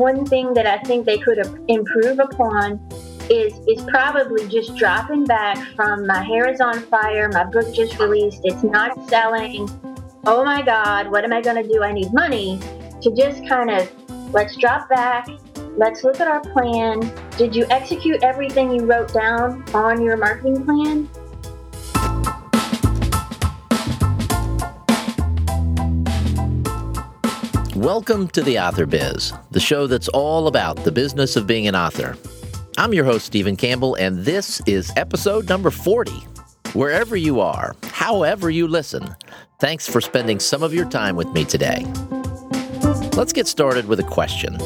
one thing that I think they could improve upon is is probably just dropping back from my hair is on fire, my book just released, it's not selling. Oh my God, what am I going to do? I need money. To just kind of let's drop back, let's look at our plan. Did you execute everything you wrote down on your marketing plan? Welcome to the Author Biz, the show that's all about the business of being an author. I'm your host, Stephen Campbell, and this is episode number 40. Wherever you are, however you listen, thanks for spending some of your time with me today. Let's get started with a question.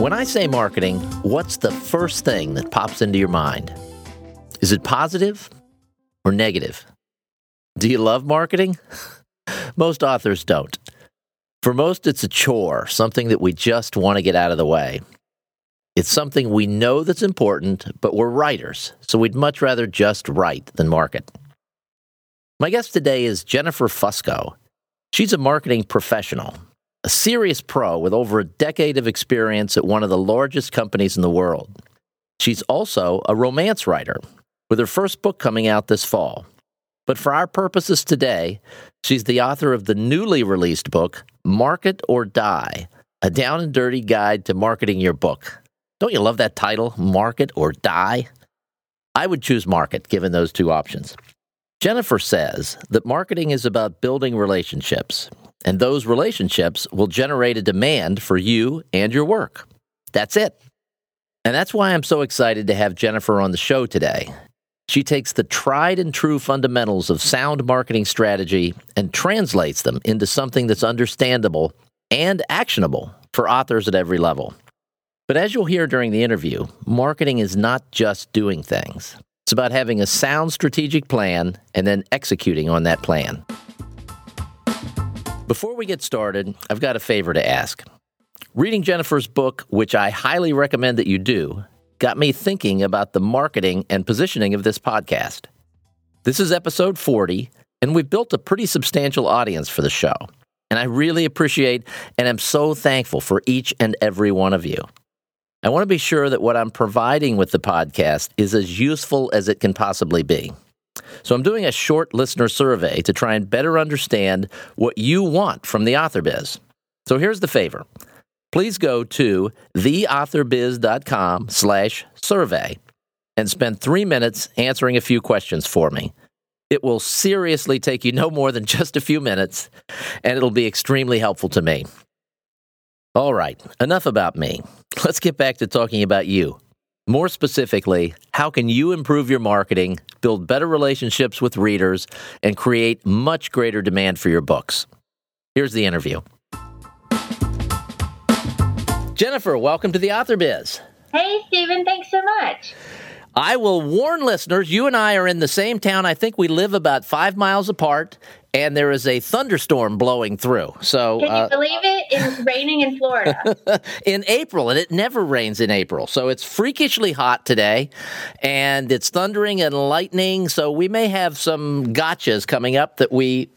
When I say marketing, what's the first thing that pops into your mind? Is it positive or negative? Do you love marketing? Most authors don't. For most, it's a chore, something that we just want to get out of the way. It's something we know that's important, but we're writers, so we'd much rather just write than market. My guest today is Jennifer Fusco. She's a marketing professional, a serious pro with over a decade of experience at one of the largest companies in the world. She's also a romance writer, with her first book coming out this fall. But for our purposes today, she's the author of the newly released book, Market or Die A Down and Dirty Guide to Marketing Your Book. Don't you love that title, Market or Die? I would choose Market given those two options. Jennifer says that marketing is about building relationships, and those relationships will generate a demand for you and your work. That's it. And that's why I'm so excited to have Jennifer on the show today. She takes the tried and true fundamentals of sound marketing strategy and translates them into something that's understandable and actionable for authors at every level. But as you'll hear during the interview, marketing is not just doing things. It's about having a sound strategic plan and then executing on that plan. Before we get started, I've got a favor to ask. Reading Jennifer's book, which I highly recommend that you do, got me thinking about the marketing and positioning of this podcast. This is episode 40, and we've built a pretty substantial audience for the show. And I really appreciate and am so thankful for each and every one of you. I want to be sure that what I'm providing with the podcast is as useful as it can possibly be. So I'm doing a short listener survey to try and better understand what you want from the author biz. So here's the favor please go to theauthorbiz.com slash survey and spend three minutes answering a few questions for me. It will seriously take you no more than just a few minutes, and it'll be extremely helpful to me. All right, enough about me. Let's get back to talking about you. More specifically, how can you improve your marketing, build better relationships with readers, and create much greater demand for your books? Here's the interview. Jennifer, welcome to the Author Biz. Hey, Stephen, thanks so much. I will warn listeners, you and I are in the same town. I think we live about five miles apart, and there is a thunderstorm blowing through. So, can you uh, believe it? It's raining in Florida in April, and it never rains in April. So it's freakishly hot today, and it's thundering and lightning. So we may have some gotchas coming up that we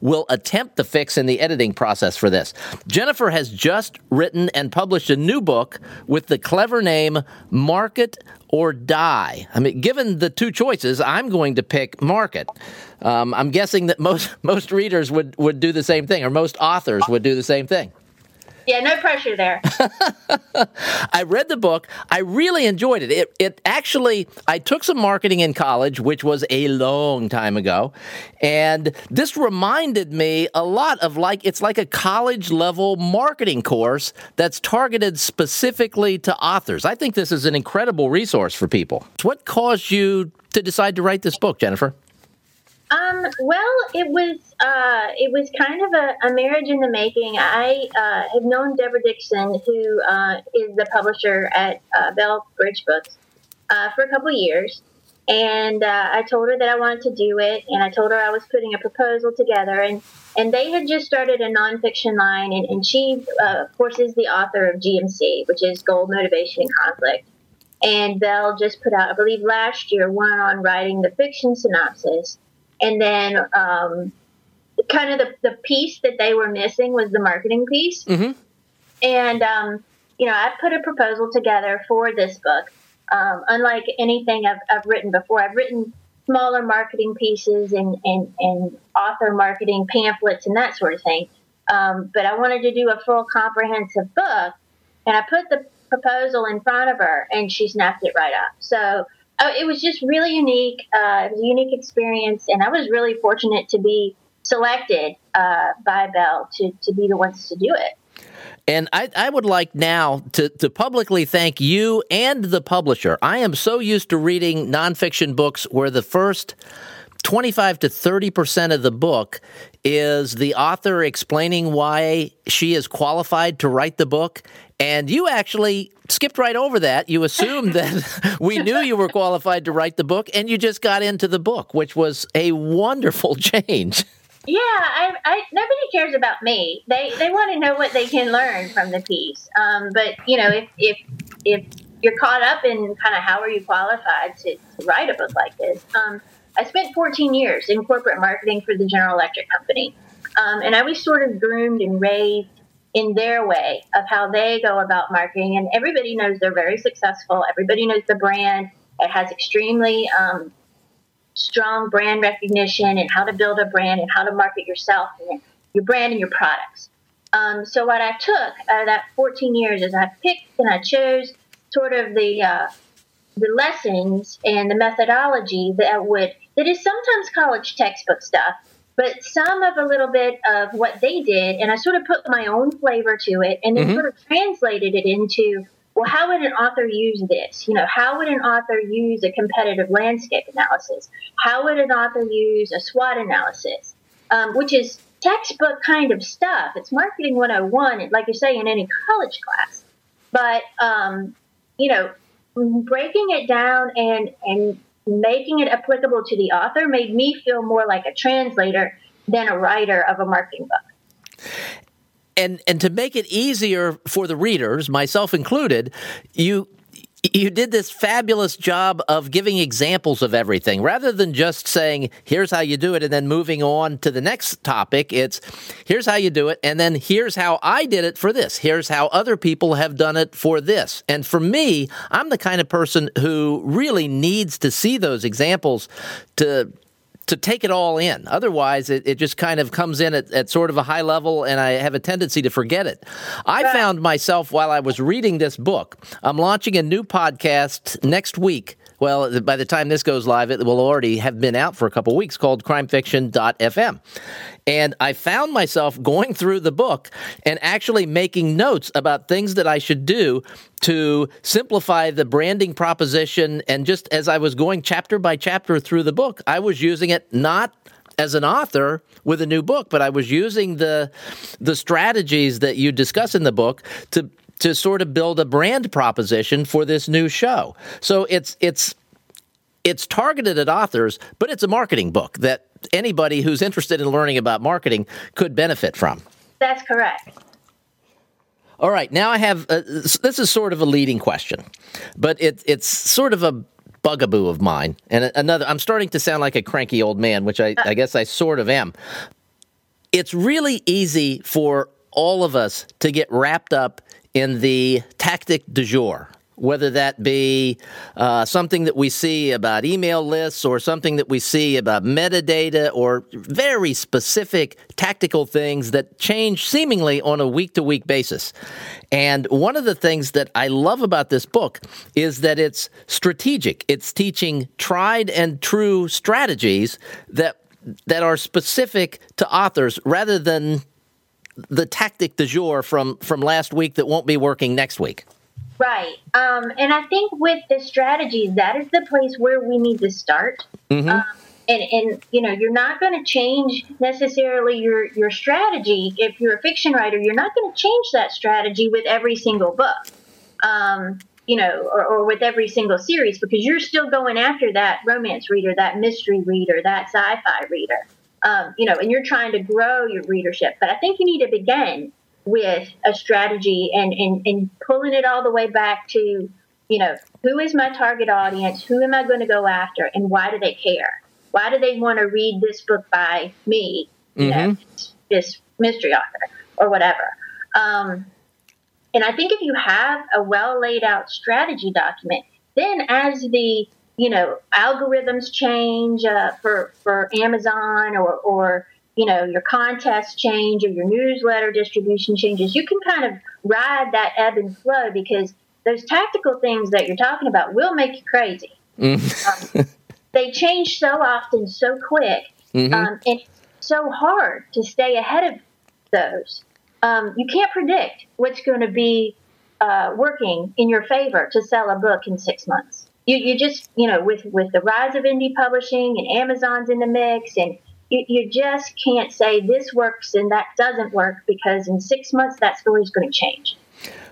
will attempt to fix in the editing process for this. Jennifer has just written and published a new book with the clever name Market or Die. I mean, given the two choices, I'm going to pick Market. Um, I'm guessing that most most readers would would do the same thing, or most authors would do the same thing. Yeah, no pressure there. I read the book. I really enjoyed it. It it actually I took some marketing in college, which was a long time ago, and this reminded me a lot of like it's like a college level marketing course that's targeted specifically to authors. I think this is an incredible resource for people. What caused you to decide to write this book, Jennifer? Um, well, it was uh, it was kind of a, a, marriage in the making. I uh, have known Debra Dixon, who uh, is the publisher at uh, Bell Bridge Books, uh, for a couple years, and uh, I told her that I wanted to do it, and I told her I was putting a proposal together, and and they had just started a nonfiction line, and, and she, of course, is the author of GMC, which is Goal Motivation and Conflict. And Bell just put out, I believe, last year, one on writing the fiction synopsis and then um, kind of the, the piece that they were missing was the marketing piece. Mm-hmm. And um, you know, I put a proposal together for this book. Um, unlike anything I've, I've written before, I've written smaller marketing pieces and, and, and author marketing pamphlets and that sort of thing. Um, but I wanted to do a full comprehensive book, and I put the proposal in front of her, and she snapped it right up. So uh, it was just really unique. Uh, it was a unique experience, and I was really fortunate to be selected uh, by Bell to, to be the ones to do it. And I, I, would like now to, to publicly thank you and the publisher. I am so used to reading nonfiction books where the first 25 to 30% of the book is the author explaining why she is qualified to write the book. And you actually skipped right over that. You assumed that we knew you were qualified to write the book, and you just got into the book, which was a wonderful change. Yeah, I, I, nobody cares about me. They they want to know what they can learn from the piece. Um, but you know, if if if you're caught up in kind of how are you qualified to, to write a book like this, um, I spent 14 years in corporate marketing for the General Electric Company, um, and I was sort of groomed and raised in their way of how they go about marketing. And everybody knows they're very successful. Everybody knows the brand. It has extremely um, strong brand recognition and how to build a brand and how to market yourself and your brand and your products. Um, so what I took uh, that 14 years is I picked and I chose sort of the uh, the lessons and the methodology that would that is sometimes college textbook stuff, but some of a little bit of what they did, and I sort of put my own flavor to it, and then mm-hmm. sort of translated it into well, how would an author use this? You know, how would an author use a competitive landscape analysis? How would an author use a SWOT analysis? Um, which is textbook kind of stuff. It's marketing 101, like you say, in any college class. But, um, you know, breaking it down and, and making it applicable to the author made me feel more like a translator than a writer of a marketing book. And and to make it easier for the readers, myself included, you you did this fabulous job of giving examples of everything. Rather than just saying here's how you do it and then moving on to the next topic it's here's how you do it and then here's how I did it for this. Here's how other people have done it for this. And for me I'm the kind of person who really needs to see those examples to to take it all in. Otherwise, it, it just kind of comes in at, at, sort of a high level, and I have a tendency to forget it. I found myself while I was reading this book, I'm launching a new podcast next week well, by the time this goes live, it will already have been out for a couple weeks called crimefiction.fm. And I found myself going through the book and actually making notes about things that I should do to simplify the branding proposition. And just as I was going chapter by chapter through the book, I was using it not as an author with a new book, but I was using the the strategies that you discuss in the book to to sort of build a brand proposition for this new show. So it's it's it's targeted at authors, but it's a marketing book that anybody who's interested in learning about marketing could benefit from. That's correct. All right, now I have uh, this is sort of a leading question, but it, it's sort of a bugaboo of mine. And another, I'm starting to sound like a cranky old man, which I, uh. I guess I sort of am. It's really easy for all of us to get wrapped up in the tactic du jour, whether that be uh, something that we see about email lists or something that we see about metadata or very specific tactical things that change seemingly on a week to week basis. And one of the things that I love about this book is that it's strategic. It's teaching tried and true strategies that that are specific to authors rather than the tactic du jour from from last week that won't be working next week. Right. Um, and I think with the strategies, that is the place where we need to start. Mm-hmm. Um, and, and you know, you're not going to change necessarily your your strategy if you're a fiction writer. You're not going to change that strategy with every single book. Um, you know, or, or with every single series because you're still going after that romance reader, that mystery reader, that sci-fi reader um, you know, and you're trying to grow your readership. But I think you need to begin with a strategy and, and, and pulling it all the way back to, you know, who is my target audience? Who am I going to go after? And why do they care? Why do they want to read this book by me, you mm-hmm. know, this mystery author or whatever? Um, and I think if you have a well laid out strategy document, then as the you know algorithms change uh, for for Amazon or or you know your contest change or your newsletter distribution changes, you can kind of ride that ebb and flow because those tactical things that you're talking about will make you crazy. Mm-hmm. um, they change so often, so quick, mm-hmm. um, and it's so hard to stay ahead of those. Um, you can't predict what's going to be uh, working in your favor to sell a book in six months. You, you just, you know, with, with the rise of indie publishing and Amazon's in the mix, and you, you just can't say this works and that doesn't work because in six months that story is going to change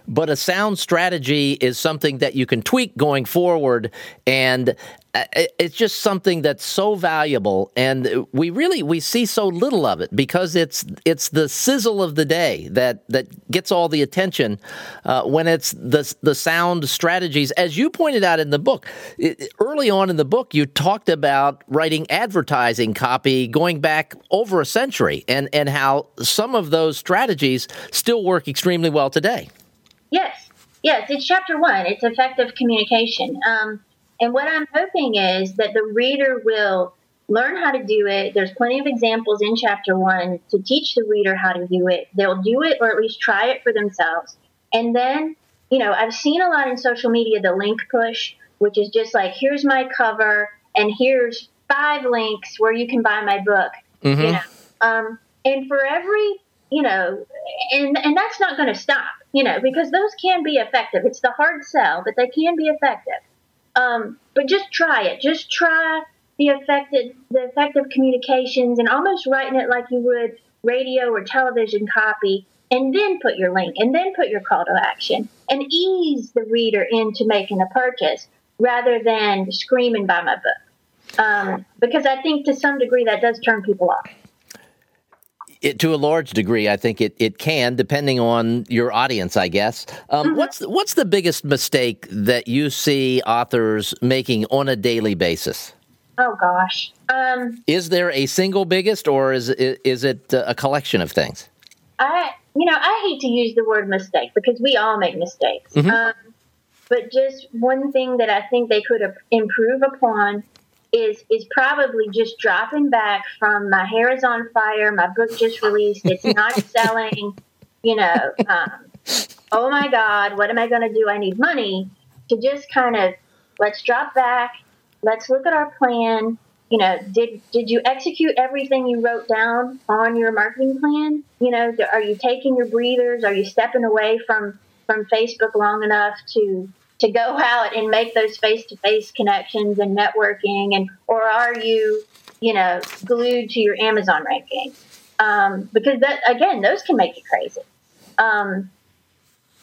but a sound strategy is something that you can tweak going forward and uh, it's just something that's so valuable and we really we see so little of it because it's it's the sizzle of the day that that gets all the attention uh, when it's the the sound strategies. As you pointed out in the book it, early on in the book you talked about writing advertising copy going back over a century and and how some of those strategies still work extremely well today Yes, yes, it's chapter one. It's effective communication. Um, and what I'm hoping is that the reader will learn how to do it. There's plenty of examples in chapter one to teach the reader how to do it. They'll do it or at least try it for themselves. And then, you know, I've seen a lot in social media the link push, which is just like, here's my cover and here's five links where you can buy my book. Mm-hmm. You know, um, and for every, you know, and and that's not going to stop you know, because those can be effective. It's the hard sell, but they can be effective. Um, but just try it. Just try the effective, the effective communications and almost writing it like you would radio or television copy, and then put your link, and then put your call to action, and ease the reader into making a purchase rather than screaming by my book. Um, because I think to some degree that does turn people off. It, to a large degree, I think it, it can, depending on your audience, I guess. Um, mm-hmm. What's what's the biggest mistake that you see authors making on a daily basis? Oh gosh, um, is there a single biggest, or is it, is it a collection of things? I you know I hate to use the word mistake because we all make mistakes. Mm-hmm. Um, but just one thing that I think they could improve upon is is probably just dropping back from my hair is on fire, my book just released, it's not selling, you know, um, oh my God, what am I going to do? I need money to just kind of let's drop back, let's look at our plan. You know, did did you execute everything you wrote down on your marketing plan? You know, are you taking your breathers? Are you stepping away from from Facebook long enough to to go out and make those face-to-face connections and networking and or are you you know glued to your amazon ranking? Um, because that again those can make you crazy. Um,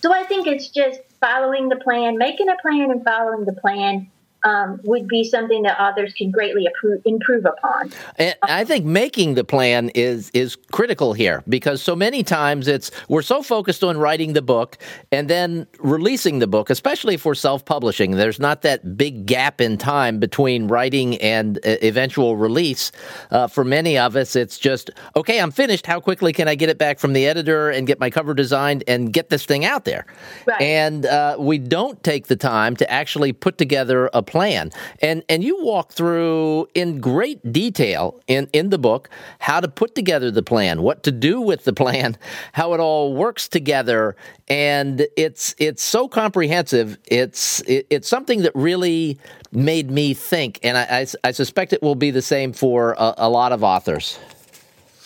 so i think it's just following the plan making a plan and following the plan um, would be something that authors can greatly improve, improve upon. And I think making the plan is is critical here because so many times it's we're so focused on writing the book and then releasing the book, especially if we're self-publishing. There's not that big gap in time between writing and uh, eventual release. Uh, for many of us, it's just okay. I'm finished. How quickly can I get it back from the editor and get my cover designed and get this thing out there? Right. And uh, we don't take the time to actually put together a plan. And and you walk through in great detail in, in the book how to put together the plan, what to do with the plan, how it all works together. And it's it's so comprehensive. It's it, it's something that really made me think, and I, I, I suspect it will be the same for a, a lot of authors.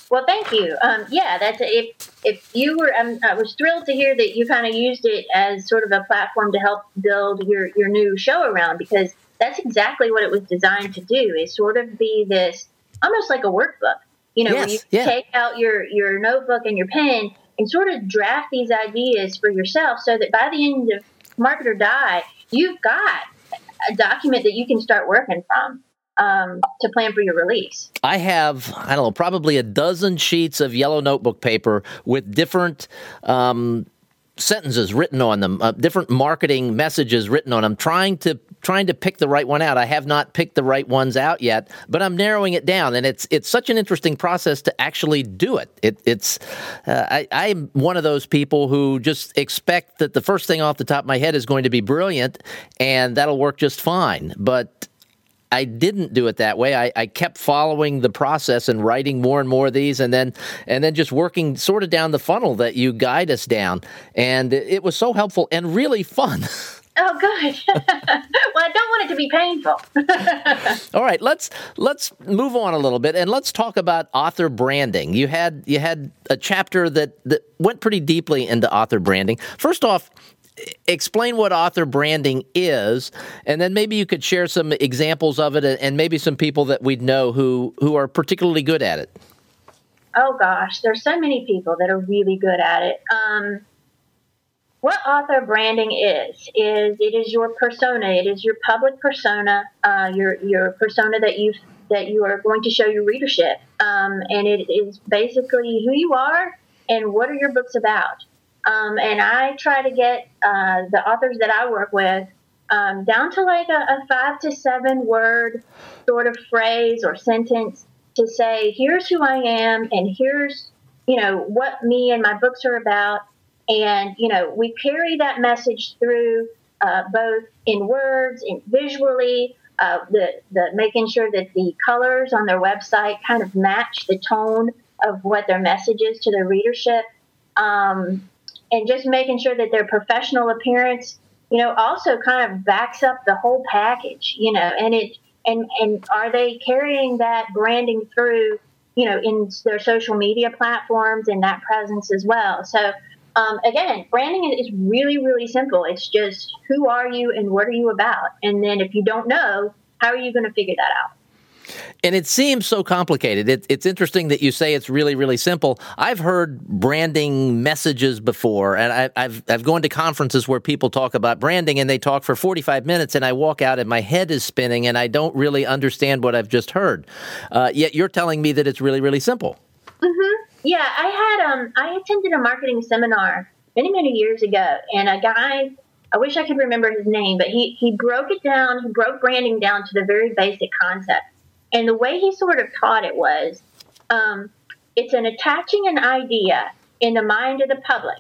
Well, thank you. Um, yeah, that's if if you were, um, I was thrilled to hear that you kind of used it as sort of a platform to help build your your new show around because that's exactly what it was designed to do. Is sort of be this almost like a workbook. You know, yes, where you yeah. take out your your notebook and your pen and sort of draft these ideas for yourself, so that by the end of Market or Die, you've got a document that you can start working from um, to plan for your release? I have, I don't know, probably a dozen sheets of yellow notebook paper with different. Um, sentences written on them, uh, different marketing messages written on them, trying to trying to pick the right one out. I have not picked the right ones out yet, but I'm narrowing it down, and it's it's such an interesting process to actually do it. it it's uh, I, I'm one of those people who just expect that the first thing off the top of my head is going to be brilliant, and that'll work just fine. But I didn't do it that way. I, I, kept following the process and writing more and more of these, and then and then just working sort of down the funnel that you guide us down. And it was so helpful and really fun. Oh, good. well, I don't want it to be painful. All right, let's let's move on a little bit and let's talk about author branding. You had you had a chapter that that went pretty deeply into author branding. First off, explain what author branding is, and then maybe you could share some examples of it, and maybe some people that we'd know who who are particularly good at it. Oh gosh, there's so many people that are really good at it. Um, what author branding is is it is your persona. It is your public persona, uh, your your persona that you that you are going to show your readership, um, and it is basically who you are and what are your books about. Um, and I try to get uh, the authors that I work with um, down to like a, a, five to seven word sort of phrase or sentence to say, here's who I am, and here's, you know, what me and my books are about. And, you know, we carry that message through uh, both in words and visually, uh, the, the making sure that the colors on their website kind of match the tone of what their message is to their readership. Um, and just making sure that their professional appearance, you know, also kind of backs up the whole package, you know, and it and and are they carrying that branding through, you know, in their social media platforms and that presence as well. So um, again, branding is really, really simple. It's just who are you and what are you about? And then if you don't know, how are you going to figure that out? And it seems so complicated. It, it's interesting that you say it's really, really simple. I've heard branding messages before, and I, have I've gone to conferences where people talk about branding and they talk for 45 minutes, and I walk out and my head is spinning and I don't really understand what I've just heard. Uh, yet you're telling me that it's really, really simple. Mm-hmm. Yeah, I had um, I attended a marketing seminar many, many years ago, and a guy I wish I could remember his name, but he, he broke it down, he broke branding down to the very basic concept. And the way he sort of taught it was um, it's an attaching an idea in the mind of the public.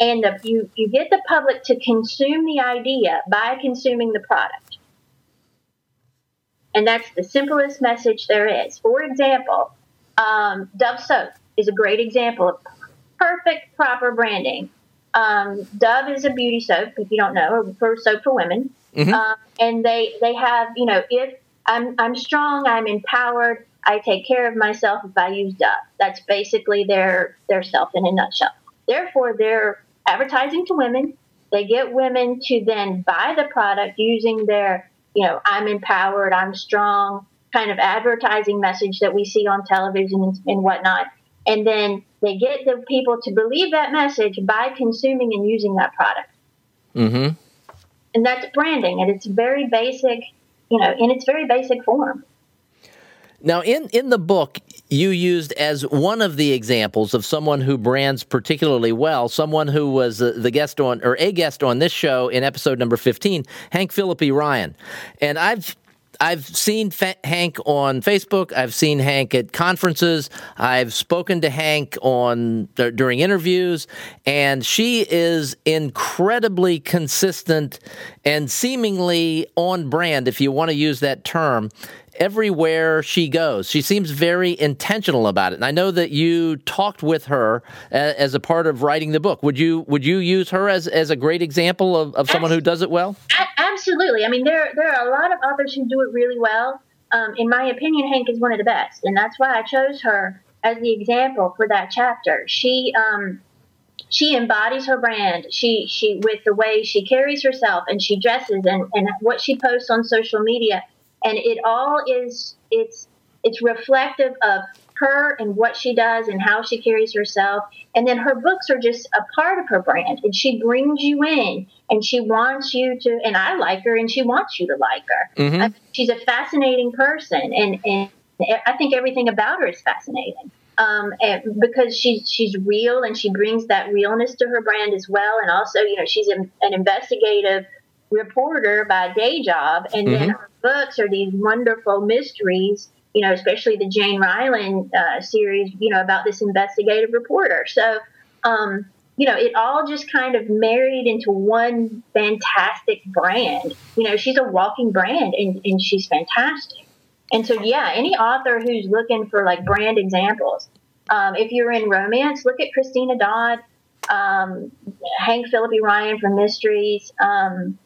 And the, you, you get the public to consume the idea by consuming the product. And that's the simplest message there is. For example, um, Dove soap is a great example of perfect, proper branding. Um, Dove is a beauty soap, if you don't know, for soap for women. Mm-hmm. Um, and they, they have, you know, if I'm, I'm strong, I'm empowered, I take care of myself if I use Dove. That's basically their, their self in a nutshell. Therefore, they're advertising to women. They get women to then buy the product using their, you know, I'm empowered, I'm strong kind of advertising message that we see on television and, and whatnot. And then they get the people to believe that message by consuming and using that product. Mm-hmm. And that's branding, and it's very basic you know, in its very basic form. Now, in, in the book, you used as one of the examples of someone who brands particularly well, someone who was the guest on, or a guest on this show in episode number 15, Hank Phillippi Ryan. And I've I've seen Fa- Hank on Facebook. I've seen Hank at conferences. I've spoken to Hank on uh, during interviews, and she is incredibly consistent and seemingly on brand, if you want to use that term, everywhere she goes. She seems very intentional about it. And I know that you talked with her as a part of writing the book. Would you would you use her as, as a great example of, of someone who does it well? Absolutely. I mean, there there are a lot of authors who do it really well. Um, in my opinion, Hank is one of the best, and that's why I chose her as the example for that chapter. She um, she embodies her brand. She she with the way she carries herself and she dresses and, and what she posts on social media and it all is it's it's reflective of her and what she does and how she carries herself and then her books are just a part of her brand and she brings you in and she wants you to and i like her and she wants you to like her mm-hmm. she's a fascinating person and and i think everything about her is fascinating um, because she's she's real and she brings that realness to her brand as well. And also, you know, she's an investigative reporter by day job, and mm-hmm. then her books are these wonderful mysteries. You know, especially the Jane Ryland uh, series. You know, about this investigative reporter. So, um, you know, it all just kind of married into one fantastic brand. You know, she's a walking brand, and, and she's fantastic. And so, yeah, any author who's looking for like brand examples, um, if you're in romance, look at Christina Dodd, um, Hank Phillippi Ryan from Mysteries. Um,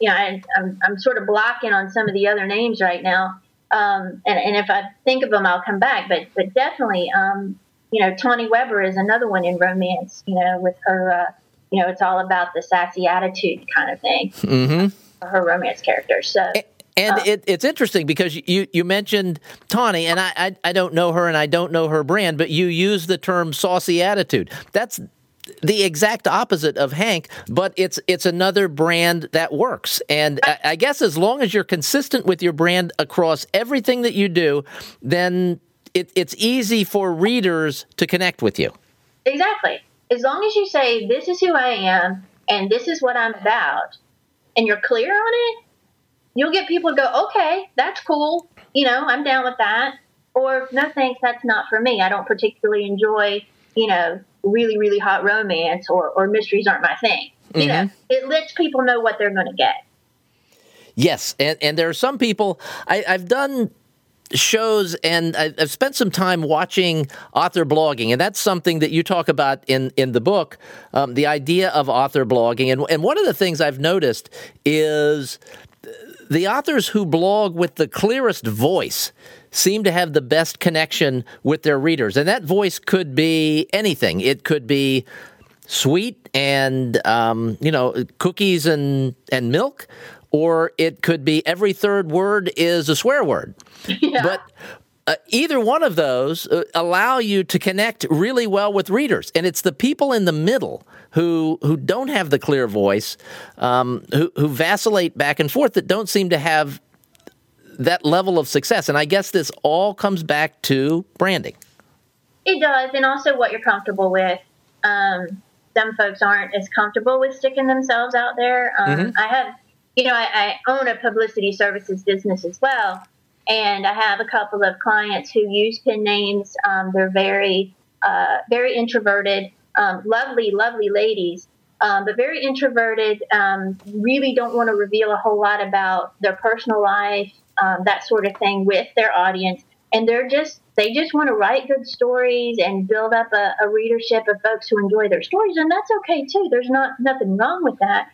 yeah, I, I'm, I'm sort of blocking on some of the other names right now. Um, and, and if I think of them, I'll come back. But but definitely, um, you know, Tawny Weber is another one in romance. You know, with her, uh, you know, it's all about the sassy attitude kind of thing. Mm-hmm. Her romance character. So. And uh, it, it's interesting because you, you mentioned Tawny, and I, I, I don't know her and I don't know her brand, but you use the term saucy attitude. That's the exact opposite of Hank, but it's it's another brand that works. And I, I, guess as long as you're consistent with your brand across everything that you do, then it, it's easy for readers to connect with you. Exactly. As long as you say this is who I am and this is what I'm about, and you're clear on it, you'll get people to go, okay, that's cool. You know, I'm down with that. Or no thanks, that's not for me. I don't particularly enjoy, you know, really, really hot romance or, or mysteries aren't my thing. You mm-hmm. know, it lets people know what they're going to get. Yes, and, and there are some people I, I've done shows and I've spent some time watching author blogging, and that's something that you talk about in, in the book um, the idea of author blogging. And, and one of the things I've noticed is the authors who blog with the clearest voice seem to have the best connection with their readers. And that voice could be anything. It could be sweet and, um, you know, cookies and, and milk, or it could be every third word is a swear word. Yeah. But uh, either one of those uh, allow you to connect really well with readers, and it's the people in the middle who who don't have the clear voice, um, who who vacillate back and forth, that don't seem to have that level of success. And I guess this all comes back to branding. It does, and also what you're comfortable with. Um, some folks aren't as comfortable with sticking themselves out there. Um, mm-hmm. I have, you know, I, I own a publicity services business as well and I have a couple of clients who use pen names. Um, they're very, uh, very introverted, um, lovely, lovely ladies, um, but very introverted. Um, really don't want to reveal a whole lot about their personal life, um, that sort of thing, with their audience. And they're just they just want to write good stories and build up a, a readership of folks who enjoy their stories, and that's okay too. There's not nothing wrong with that.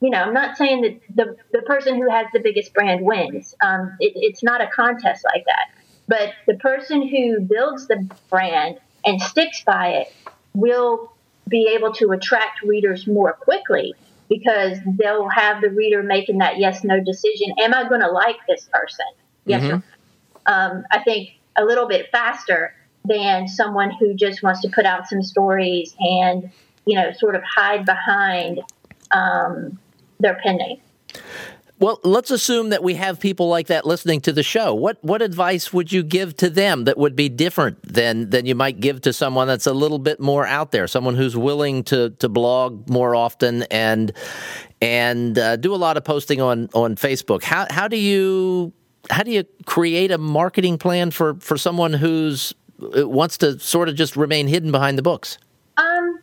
You know, I'm not saying that the, the person who has the biggest brand wins. Um, it, it's not a contest like that. But the person who builds the brand and sticks by it will be able to attract readers more quickly because they'll have the reader making that yes no decision. Am I going to like this person? Yes mm-hmm. um, I think a little bit faster than someone who just wants to put out some stories and, you know, sort of hide behind um, their pen name. Well, let's assume that we have people like that listening to the show. What what advice would you give to them that would be different than than you might give to someone that's a little bit more out there, someone who's willing to to blog more often and and uh, do a lot of posting on on Facebook? How how do you how do you create a marketing plan for for someone who's uh, wants to sort of just remain hidden behind the books? Um,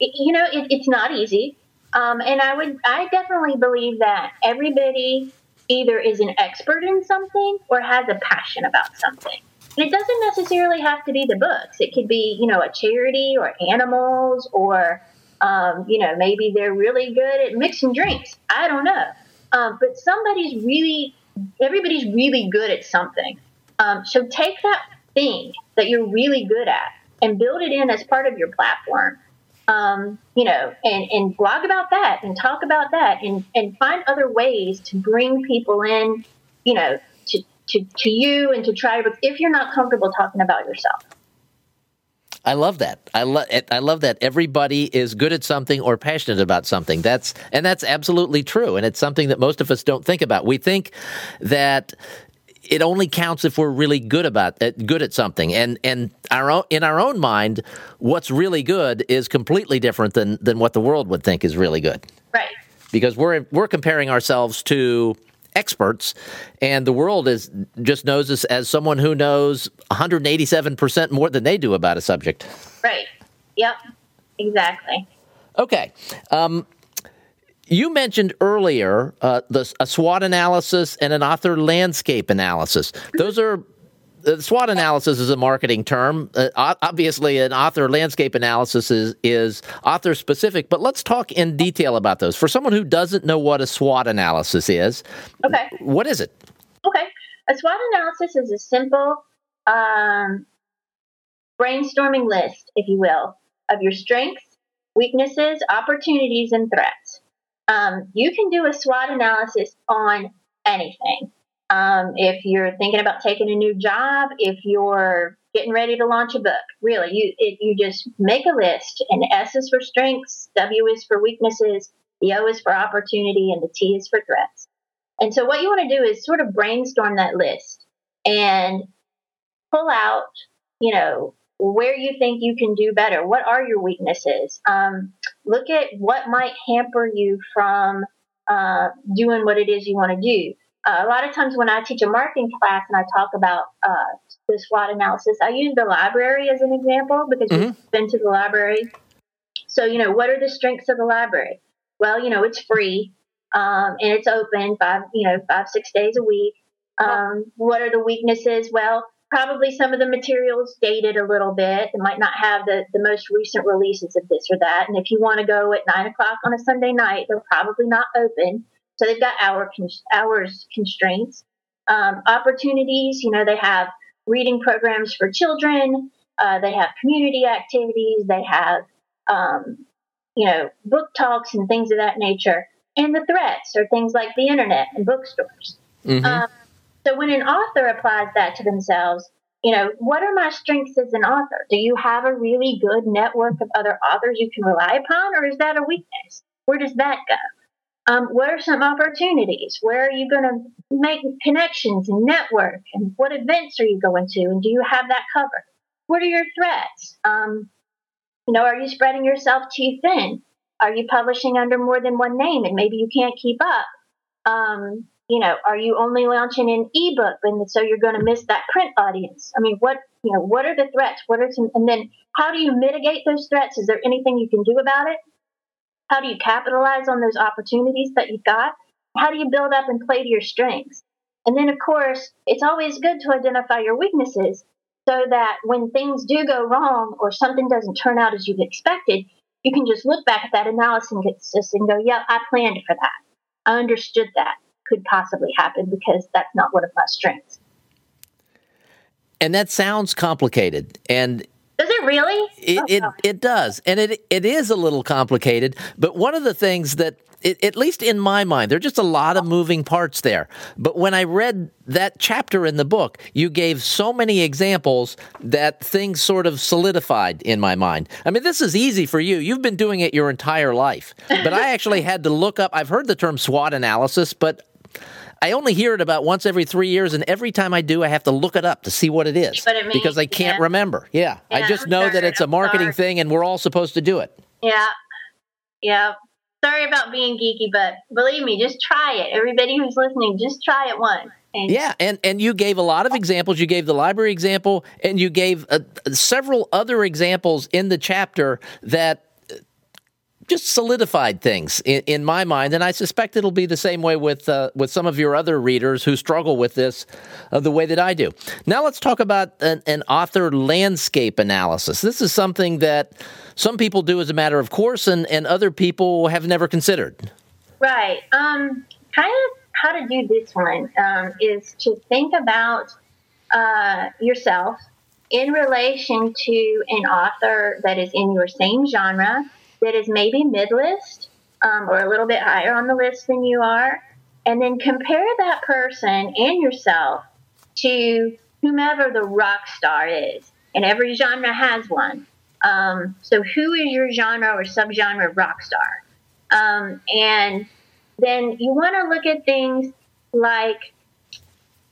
you know, it, it's not easy. Um, and I would, I definitely believe that everybody either is an expert in something or has a passion about something. And it doesn't necessarily have to be the books. It could be, you know, a charity or animals or, um, you know, maybe they're really good at mixing drinks. I don't know. Um, but somebody's really, everybody's really good at something. Um, so take that thing that you're really good at and build it in as part of your platform um, you know, and, and blog about that and talk about that and, and find other ways to bring people in, you know, to, to, to you and to try, if you're not comfortable talking about yourself. I love that. I love I love that everybody is good at something or passionate about something. That's and that's absolutely true and it's something that most of us don't think about. We think that it only counts if we're really good about it, good at something. And and our own, in our own mind, what's really good is completely different than than what the world would think is really good. Right. Because we're we're comparing ourselves to experts, and the world is just knows us as someone who knows 187 percent more than they do about a subject. Right. Yep. Exactly. Okay. Um, you mentioned earlier uh, the, a SWOT analysis and an author landscape analysis. Those are the SWOT analysis is a marketing term. Uh, obviously, an author landscape analysis is, is author specific, but let's talk in detail about those. For someone who doesn't know what a SWOT analysis is, okay. what is it? Okay. A SWOT analysis is a simple um, brainstorming list, if you will, of your strengths, weaknesses, opportunities, and threats. Um, you can do a SWOT analysis on anything. Um, if you're thinking about taking a new job, if you're getting ready to launch a book, really, you it, you just make a list, and S is for strengths, W is for weaknesses, the O is for opportunity, and the T is for threats. And so, what you want to do is sort of brainstorm that list and pull out, you know, where you think you can do better. What are your weaknesses? Um, look at what might hamper you from uh, doing what it is you want to do. Uh, a lot of times when I teach a marketing class and I talk about uh, the SWOT analysis, I use the library as an example because mm-hmm. you've been to the library. So, you know, what are the strengths of the library? Well, you know, it's free um, and it's open five, you know, five, six days a week. Um, what are the weaknesses? Well, probably some of the materials dated a little bit. They might not have the, the most recent releases of this or that. And if you want to go at nine o'clock on a Sunday night, they're probably not open. So they've got hour hours constraints. Um, opportunities, you know, they have reading programs for children. Uh, they have community activities. They have, um, you know, book talks and things of that nature. And the threats are things like the internet and bookstores. Mm-hmm. Um, so when an author applies that to themselves, you know, what are my strengths as an author? Do you have a really good network of other authors you can rely upon, or is that a weakness? Where does that go? Um, what are some opportunities? Where are you going to make connections and network? And what events are you going to? And do you have that covered? What are your threats? Um, you know, are you spreading yourself too thin? Are you publishing under more than one name and maybe you can't keep up? Um, you know, are you only launching an ebook and so you're going to miss that print audience? I mean, what, you know, what are the threats? What are some, and then how do you mitigate those threats? Is there anything you can do about it? How do you capitalize on those opportunities that you've got? How do you build up and play to your strengths? And then, of course, it's always good to identify your weaknesses so that when things do go wrong or something doesn't turn out as you've expected, you can just look back at that analysis and go, yeah, I planned for that. I understood that could possibly happen because that's not one of my strengths. And that sounds complicated. And does it really? It, oh, it, it does. And it, it is a little complicated. But one of the things that it, at least in my mind, there are just a lot of moving parts there. But when I read that chapter in the book, you gave so many examples that things sort of solidified in my mind. I mean, this is easy for you. You've been doing it your entire life. But I actually had to look up, I've heard the term SWOT analysis, but I only hear it about once every three years, and every time I do, I have to look it up to see what it is what it because I can't yeah. remember. Yeah. yeah. I just know sorry. that it's a marketing thing, and we're all supposed to do it. Yeah, yeah sorry about being geeky, but believe me, just try it. Everybody who's listening, just try it once. And yeah, and and you gave a lot of examples. You gave the library example, and you gave uh, several other examples in the chapter that just solidified things in, in, my mind, and I suspect it'll be the same way with uh, with some of your other readers who struggle with this uh, the way that I do. Now let's talk about an, an, author landscape analysis. This is something that some people do as a matter of course, and, and other people have never considered. Right. Um, kind of how to do this one um, is to think about uh, yourself in relation to an author that is in your same genre that is maybe mid list um, or a little bit higher on the list than you are, and then compare that person and yourself to whomever the rock star is. And every genre has one. Um, so, who is your genre or subgenre rock star? Um, and then you want to look at things like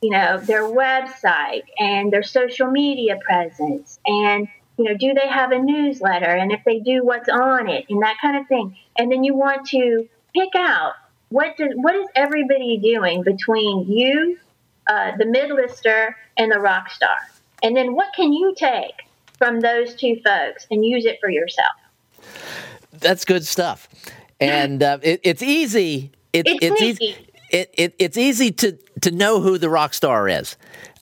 you know, their website and their social media presence and you know, do they have a newsletter? And if they do, what's on it? And that kind of thing. And then you want to pick out what does what is everybody doing between you, uh, the mid-lister, and the rock star? And then what can you take from those two folks and use it for yourself? That's good stuff. And uh, it, it's easy. It, it's, it's easy. easy. It, it, it's easy to, to know who the rock star is.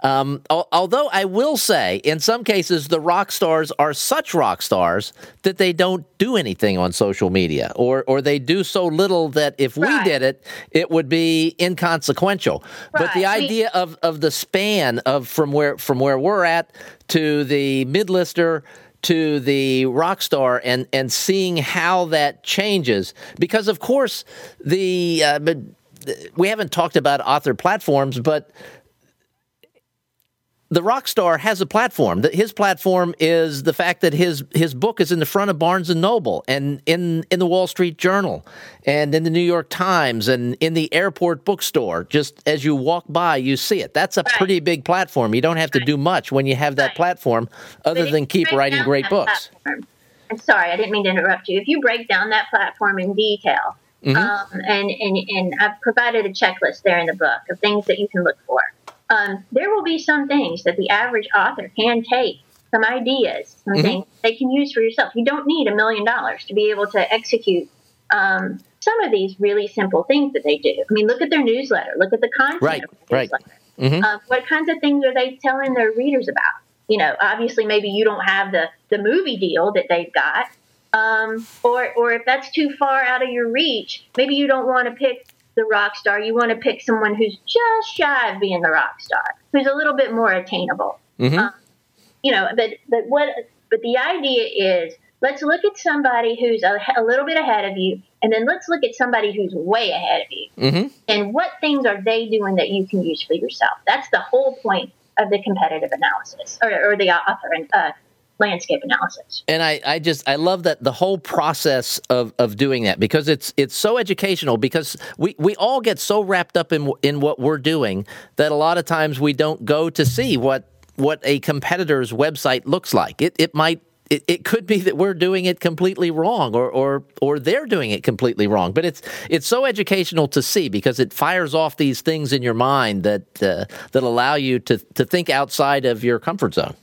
Um, al- although I will say, in some cases, the rock stars are such rock stars that they don't do anything on social media, or or they do so little that if right. we did it, it would be inconsequential. Right. But the idea we- of, of the span of from where from where we're at to the mid-lister to the rock star and and seeing how that changes because of course the uh, we haven't talked about author platforms but the rock star has a platform. His platform is the fact that his his book is in the front of Barnes and Noble and in in the Wall Street Journal and in the New York Times and in the airport bookstore. Just as you walk by, you see it. That's a right. pretty big platform. You don't have to do much when you have that right. platform, other than keep writing great books. Platform. I'm sorry, I didn't mean to interrupt you. If you break down that platform in detail, mm-hmm. um, and, and and I've provided a checklist there in the book of things that you can look for um, there will be some things that the average author can take, some ideas, some mm-hmm. things they can use for yourself. You don't need a million dollars to be able to execute um, some of these really simple things that they do. I mean, look at their newsletter, look at the content right, of the right. Mm-hmm. Uh, what kinds of things are they telling their readers about? You know, obviously, maybe you don't have the the movie deal that they've got, um, or or if that's too far out of your reach, maybe you don't want to pick the rock star. You want to pick someone who's just shy of being the rock star, who's a little bit more attainable. Mm-hmm. Um, you know, but but what? But the idea is let's look at somebody who's a, a, little bit ahead of you, and then let's look at somebody who's way ahead of you, mm-hmm. and what things are they doing that you can use for yourself? That's the whole point of the competitive analysis or, or the author and uh, landscape analysis. And I, I just I love that the whole process of, of doing that because it's it's so educational because we, we all get so wrapped up in in what we're doing that a lot of times we don't go to see what what a competitor's website looks like. It it might it, it could be that we're doing it completely wrong or, or or they're doing it completely wrong. But it's it's so educational to see because it fires off these things in your mind that uh, that allow you to to think outside of your comfort zone.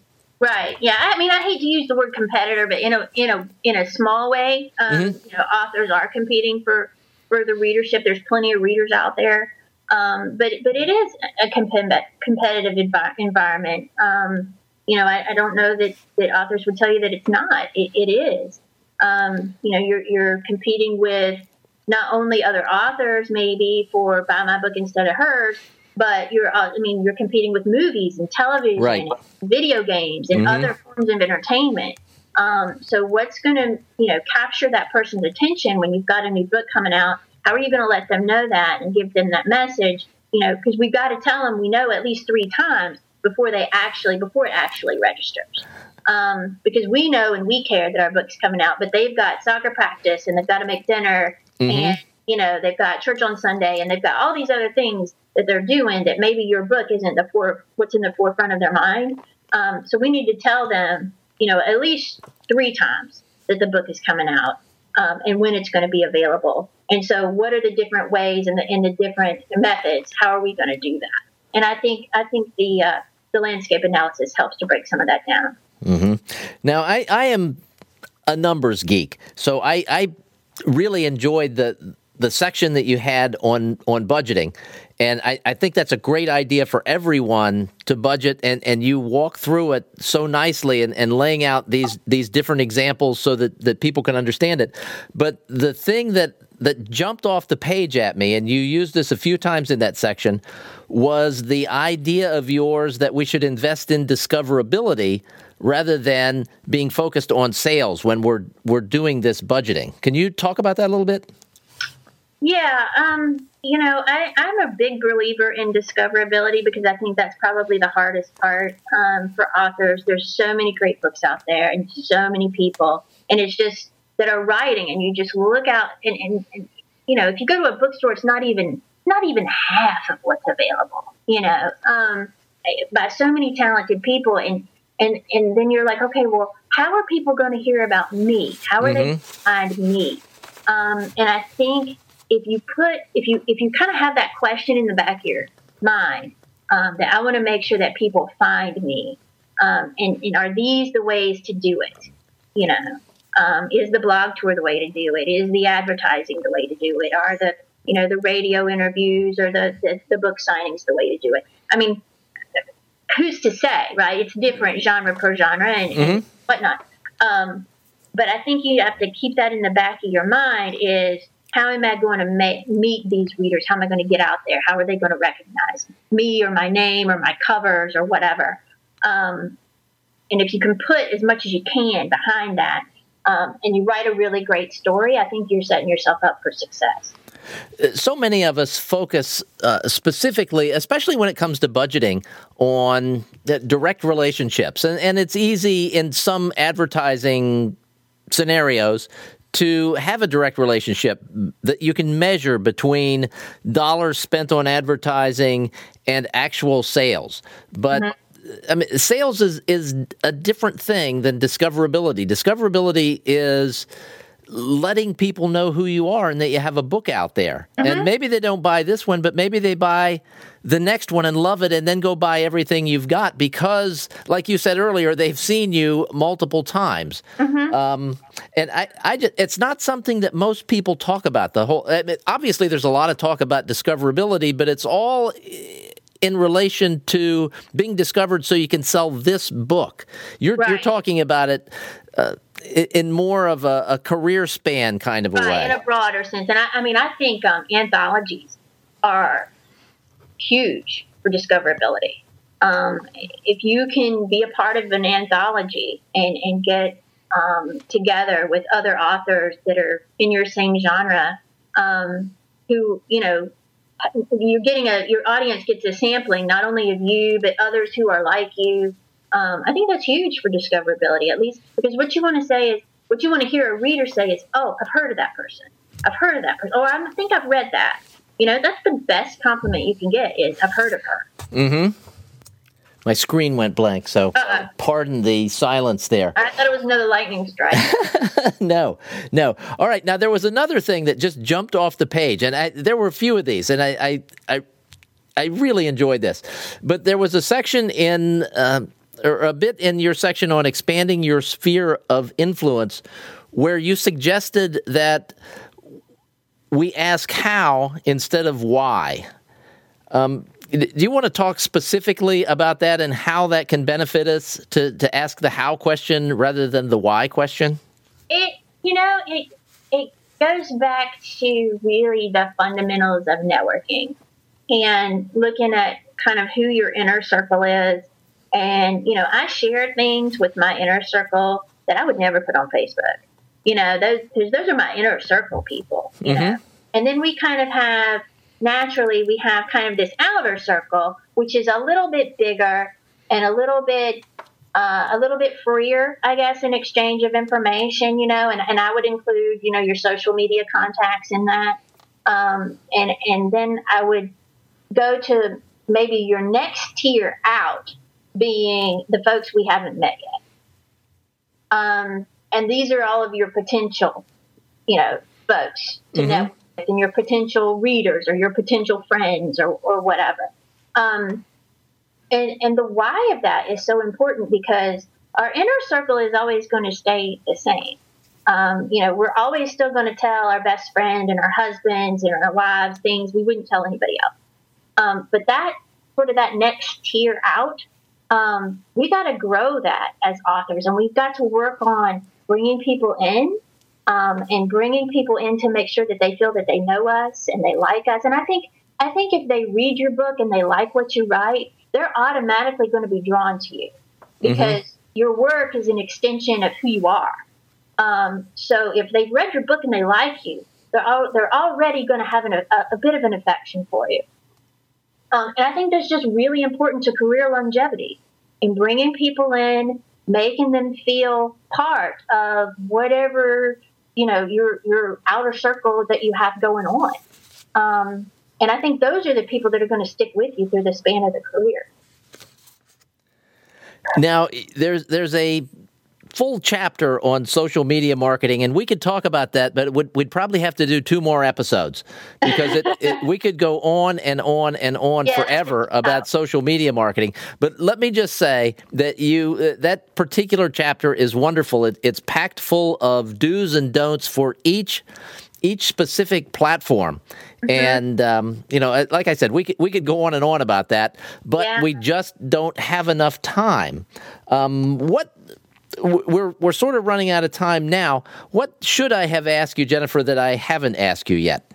Right. Yeah. I mean, I hate to use the word competitor, but in a in a in a small way, um, mm-hmm. you know, authors are competing for for the readership. There's plenty of readers out there, um, but but it is a competitive envi- environment. Um, you know, I, I, don't know that, that authors would tell you that it's not. it, it is. Um, you know, you're you're competing with not only other authors maybe for buy my book instead of hers, but you're uh, i mean you're competing with movies and television right. and video games and mm-hmm. other forms of entertainment um, so what's going to you know capture that person's attention when you've got a new book coming out how are you going to let them know that and give them that message you know because we've got to tell them we know at least three times before they actually before it actually registers um, because we know and we care that our book's coming out but they've got soccer practice and they've got to make dinner mm-hmm. and you know they've got church on sunday and they've got all these other things that they're doing that maybe your book isn't the for what's in the forefront of their mind. Um, so we need to tell them, you know, at least three times that the book is coming out um, and when it's going to be available. And so, what are the different ways and the, and the different methods? How are we going to do that? And I think I think the uh, the landscape analysis helps to break some of that down. Mm-hmm. Now, I, I am a numbers geek, so I, I really enjoyed the the section that you had on on budgeting and I, I, think that's a great idea for everyone to budget and, and you walk through it so nicely and, and laying out these these different examples so that, that people can understand it. But the thing that that jumped off the page at me, and you used this a few times in that section, was the idea of yours that we should invest in discoverability rather than being focused on sales when we're we're doing this budgeting. Can you talk about that a little bit? Yeah, um, you know, I, I'm a big believer in discoverability because I think that's probably the hardest part um, for authors. There's so many great books out there and so many people, and it's just that are writing, and you just look out and, and, and you know, if you go to a bookstore, it's not even not even half of what's available. you know, um, by so many talented people. And, and, and then you're like, okay, well, how are people going to hear about me? How are mm-hmm. they find me? Um, and I think if you put, if you, if you kind of have that question in the back of your mind, um, that I want to make sure that people find me. Um, and, and are these the ways to do it? You know, um, is the blog tour the way to do it? Is the advertising the way to do it? Are the you know the radio interviews or the, the, the book signings the way to do it? I mean, who's to say, right? It's different genre per genre and, mm-hmm. and whatnot. Um, but I think you have to keep that in the back of your mind: is how am I going to make, meet these readers? How am I going to get out there? How are they going to recognize me or my name or my covers or whatever? Um, and if you can put as much as you can behind that, um, and you write a really great story, I think you're setting yourself up for success. So many of us focus uh, specifically, especially when it comes to budgeting, on direct relationships. And, and it's easy in some advertising scenarios to have a direct relationship that you can measure between dollars spent on advertising and actual sales. But mm-hmm. I mean, sales is is a different thing than discoverability. Discoverability is letting people know who you are and that you have a book out there. And mm-hmm. maybe they don't buy this one, but maybe they buy the next one and love it and then go buy everything you've got because, like you said earlier, they've seen you multiple times. Mm-hmm. Um, and I, I just, it's not something that most people talk about. The whole, I mean, obviously, there's a lot of talk about discoverability, but it's all in relation to being discovered so you can sell this book. You're, right. you're talking about it uh, in more of a, a, career span kind of a right, way. In a broader sense. And I, I mean, I think um, anthologies are huge for discoverability. Um, if you can be a part of an anthology and, and get um, together with other authors that are in your same genre, um, who, you know, you're getting a your audience gets a sampling not only of you but others who are like you. Um, I think that's huge for discoverability, at least because what you want to say is what you want to hear a reader say is, "Oh, I've heard of that person. I've heard of that person. Or I think I've read that." You know, that's the best compliment you can get is, "I've heard of her." Mm-hmm. My screen went blank, so uh-uh. pardon the silence there. I thought it was another lightning strike. no, no. All right, now there was another thing that just jumped off the page, and I, there were a few of these, and I, I, I, I really enjoyed this. But there was a section in, uh, or a bit in your section on expanding your sphere of influence, where you suggested that we ask how instead of why. Um, do you want to talk specifically about that and how that can benefit us to, to ask the how question rather than the why question? It, you know, it, it goes back to really the fundamentals of networking and looking at kind of who your inner circle is. And, you know, I share things with my inner circle that I would never put on Facebook. You know, those, those are my inner circle people, you mm-hmm. know. And then we kind of have naturally we have kind of this outer circle, which is a little bit bigger and a little bit uh, a little bit freer, I guess, in exchange of information, you know, and, and I would include, you know, your social media contacts in that. Um, and, and then I would go to maybe your next tier out being the folks we haven't met yet. Um, and these are all of your potential, you know, folks to mm-hmm. know and your potential readers or your potential friends or, or whatever. Um, and, and the why of that is so important because our inner circle is always going to stay the same. Um, you know, we're always still going to tell our best friend and our husbands and our wives things we wouldn't tell anybody else. Um, but that sort of that next tier out, um, we got to grow that as authors, and we've got to work on bringing people in um, and bringing people in to make sure that they feel that they know us and they like us. And I think I think if they read your book and they like what you write, they're automatically going to be drawn to you because mm-hmm. your work is an extension of who you are. Um, so if they've read your book and they like you, they're all, they're already going to have an, a, a, bit of an affection for you. Um, and I think that's just really important to career longevity in bringing people in, making them feel part of whatever you know your your outer circle that you have going on um, And I think those are the people that are going to stick with you through the span of the career. Now, there's there's a full chapter on social media marketing, and we could talk about that, but would, we'd probably have to do two more episodes because it, it, we could go on and on and on yeah. forever about social media marketing. But let me just say that you uh, that particular chapter is wonderful. It, it's packed full of do's and don'ts for each each specific platform. Mm-hmm. And um, you know, uh, like I said, we could we could go on and on about that, but yeah. we just don't have enough time. Um, what we're we're sort of running out of time now. What should I have asked you, Jennifer, that I haven't asked you yet?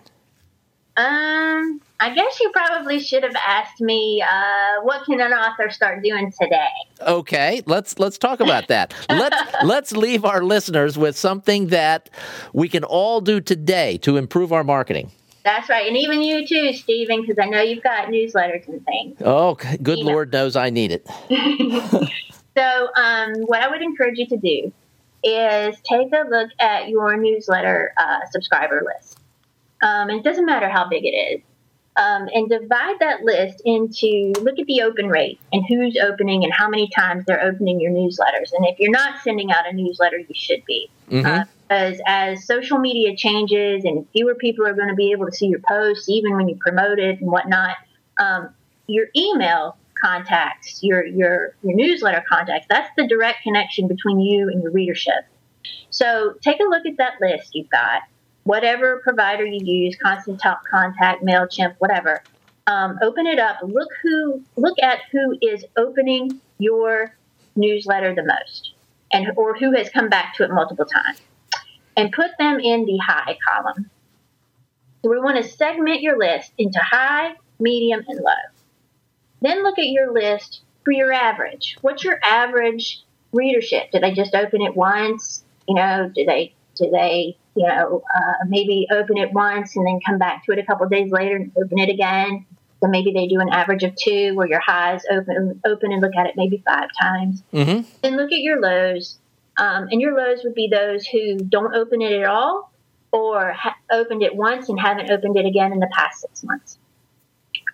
Um, I guess you probably should have asked me uh, what can an author start doing today. Okay, let's let's talk about that. let's let's leave our listeners with something that we can all do today to improve our marketing. That's right, and even you too, Stephen, because I know you've got newsletters and things. Oh, good Lord knows I need it. So, um, what I would encourage you to do is take a look at your newsletter uh, subscriber list. Um, and it doesn't matter how big it is. Um, and divide that list into look at the open rate and who's opening and how many times they're opening your newsletters. And if you're not sending out a newsletter, you should be. Mm-hmm. Uh, because as social media changes and fewer people are going to be able to see your posts, even when you promote it and whatnot, um, your email contacts, your your your newsletter contacts. That's the direct connection between you and your readership. So take a look at that list you've got. Whatever provider you use, Constant Top Contact, Mailchimp, whatever. Um, open it up. Look who look at who is opening your newsletter the most, and or who has come back to it multiple times, and put them in the high column. So we want to segment your list into high, medium, and low. Then look at your list for your average. What's your average readership? Do they just open it once? You know, do they do they you know uh, maybe open it once and then come back to it a couple days later and open it again? So maybe they do an average of two, where your highs open open and look at it maybe five times. Mm-hmm. Then look at your lows, um, and your lows would be those who don't open it at all, or ha- opened it once and haven't opened it again in the past six months.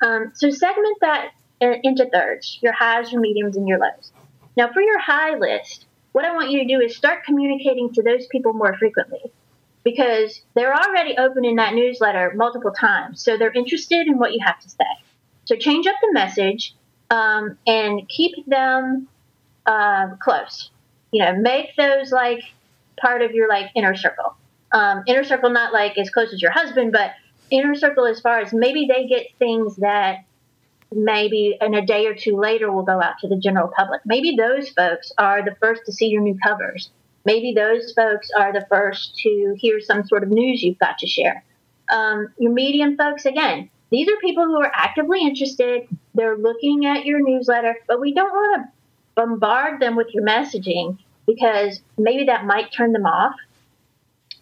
Um, so segment that into thirds, your highs, your mediums, and your lows. Now, for your high list, what I want you to do is start communicating to those people more frequently because they're already opening that newsletter multiple times. So they're interested in what you have to say. So change up the message um, and keep them uh, close. You know, make those like part of your like inner circle. Um, inner circle, not like as close as your husband, but inner circle as far as maybe they get things that maybe in a day or two later will go out to the general public. Maybe those folks are the first to see your new covers. Maybe those folks are the first to hear some sort of news you've got to share. Um, your medium folks, again, these are people who are actively interested. They're looking at your newsletter, but we don't want to bombard them with your messaging because maybe that might turn them off.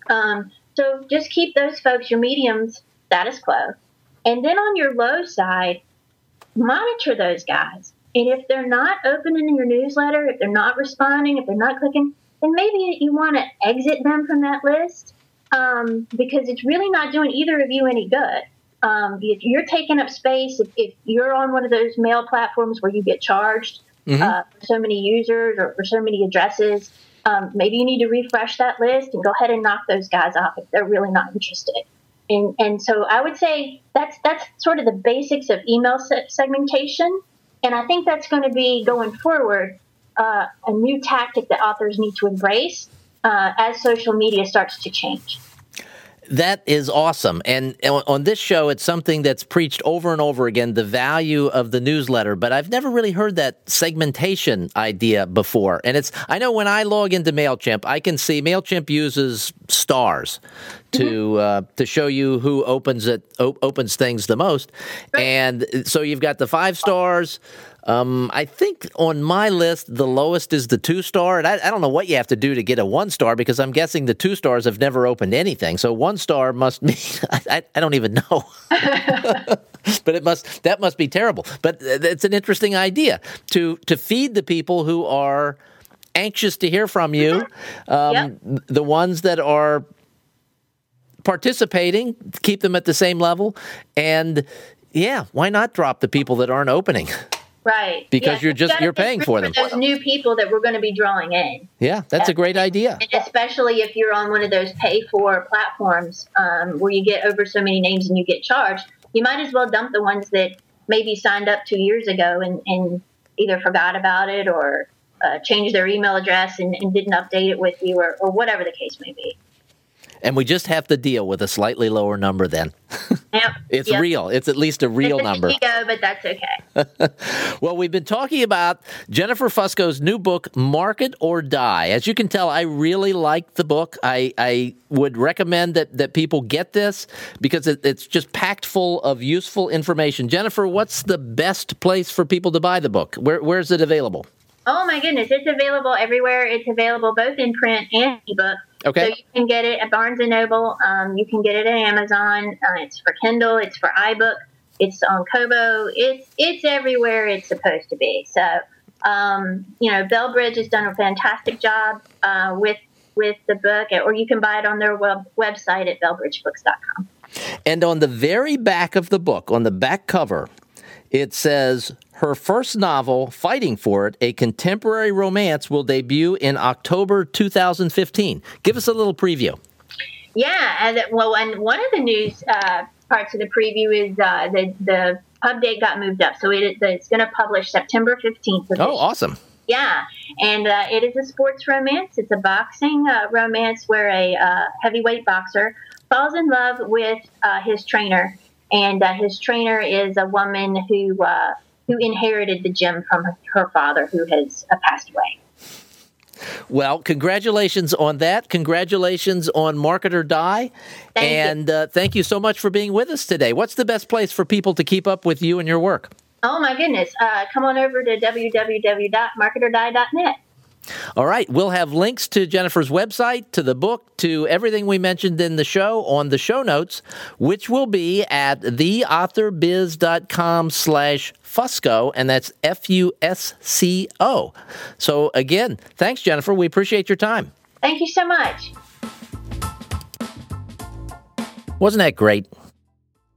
Um, so just keep those folks, your mediums, status quo. And then on your low side, monitor those guys. And if they're not opening your newsletter, if they're not responding, if they're not clicking, then maybe you want to exit them from that list um, because it's really not doing either of you any good. Um, if you're taking up space, if, if, you're on one of those mail platforms where you get charged mm-hmm. uh, for so many users or for so many addresses, um, maybe you need to refresh that list and go ahead and knock those guys off if they're really not interested. And, and so I would say that's that's sort of the basics of email se- segmentation. And I think that's going to be going forward uh, a new tactic that authors need to embrace uh, as social media starts to change. That is awesome. And on this show, it's something that's preached over and over again the value of the newsletter. But I've never really heard that segmentation idea before. And it's, I know when I log into MailChimp, I can see MailChimp uses stars to mm-hmm. uh, to show you who opens it op- opens things the most. And so you've got the five stars. Um, I think on my list, the lowest is the two star. And I, I, don't know what you have to do to get a one star because I'm guessing the two stars have never opened anything. So one star must be, I, I don't even know. but it must, that must be terrible. But it's an interesting idea to, to feed the people who are anxious to hear from you. Mm-hmm. Um, yep. The ones that are participating, keep them at the same level, and yeah, why not drop the people that aren't opening? Right. Because Yeah, you're just you're paying for them. Those new people that we're going to be drawing in. Yeah, that's a great idea. And especially if you're on one of those pay for platforms um, where you get over so many names and you get charged, you might as well dump the ones that maybe signed up two years ago and, and either forgot about it or uh, changed their email address and, and didn't update it with you or, or whatever the case may be. And we just have to deal with a slightly lower number then. Yep. It's Yep. real. It's at least a real It's a number. ego, but that's okay. Well, we've been talking about Jennifer Fusco's new book, Market or Die. As you can tell, I really like the book. I, I would recommend that, that people get this because it, it's just packed full of useful information. Jennifer, what's the best place for people to buy the book? Where, where's it available? Oh my goodness, it's available everywhere. It's available both in print and ebook. Okay. So you can get it at Barnes and Noble. Um, you can get it at Amazon. Uh, it's for Kindle. It's for iBook. It's on Kobo. It's it's everywhere it's supposed to be. So um, you know, Bellbridge has done a fantastic job uh, with with the book, or you can buy it on their web, website at bellbridgebooks.com. And on the very back of the book, on the back cover, it says her first novel, Fighting for It, a contemporary romance, will debut in October 2015. Give us a little preview. Yeah, and well, and one of the news uh, parts of the preview is uh, the the pub date got moved up, so it, it's going to publish September fifteenth. Oh, awesome. Yeah, and uh, it is a sports romance. It's a boxing uh, romance where a uh, heavyweight boxer falls in love with uh, his trainer, and uh, his trainer is a woman who uh, who inherited the gem from her, her father, who has uh, passed away. Well, congratulations on that. Congratulations on Market or Die. Thank you. and Uh, thank you so much for being with us today. What's the best place for people to keep up with you and your work? Oh my goodness! Uh, come on over to www.marketordie.net. All right, we'll have links to Jennifer's website, to the book, to everything we mentioned in the show on the show notes, which will be at theauthorbiz.com slash Fusco, and that's F-U-S-C-O. So again, thanks, Jennifer. We appreciate your time. Thank you so much. Wasn't that great?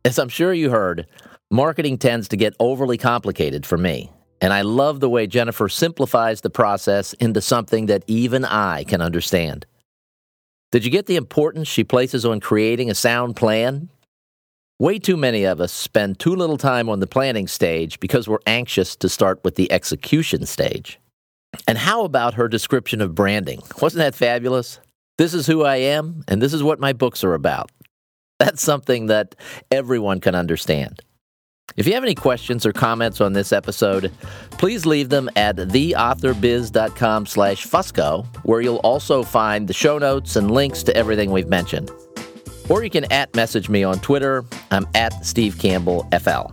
As I'm sure you heard, marketing tends to get overly complicated for me. And I love the way Jennifer simplifies the process into something that even I can understand. Did you get the importance she places on creating a sound plan? Way too many of us spend too little time on the planning stage because we're anxious to start with the execution stage. And how about her description of branding? Wasn't that fabulous? This is who I am, and this is what my books are about. That's something that everyone can understand. If you have any questions or comments on this episode, please leave them at theauthorbiz.com slash Fusco, where you'll also find the show notes and links to everything we've mentioned. Or you can at message me on Twitter. I'm at Steve Campbell FL.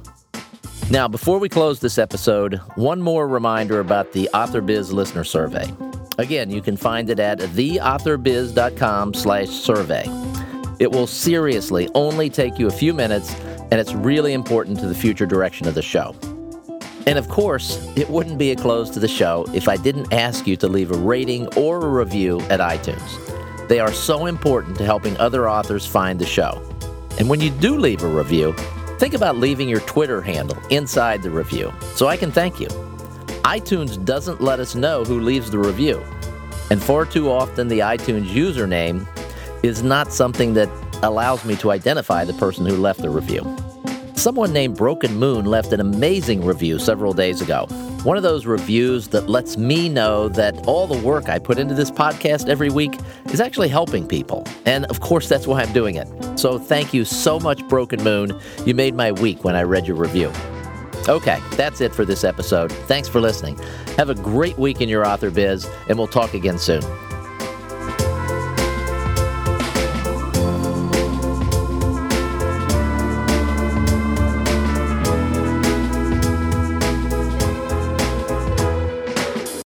Now, before we close this episode, one more reminder about the AuthorBiz listener survey. Again, you can find it at theauthorbiz.com slash survey. It will seriously only take you a few minutes, and it's really important to the future direction of the show. And of course, it wouldn't be a close to the show if I didn't ask you to leave a rating or a review at iTunes. They are so important to helping other authors find the show. And when you do leave a review, think about leaving your Twitter handle inside the review so I can thank you. iTunes doesn't let us know who leaves the review, and far too often the iTunes username is not something that allows me to identify the person who left the review. Someone named Broken Moon left an amazing review several days ago. One of those reviews that lets me know that all the work I put into this podcast every week is actually helping people. And of course, that's why I'm doing it. So thank you so much, Broken Moon. You made my week when I read your review. Okay, that's it for this episode. Thanks for listening. Have a great week in your author biz, and we'll talk again soon.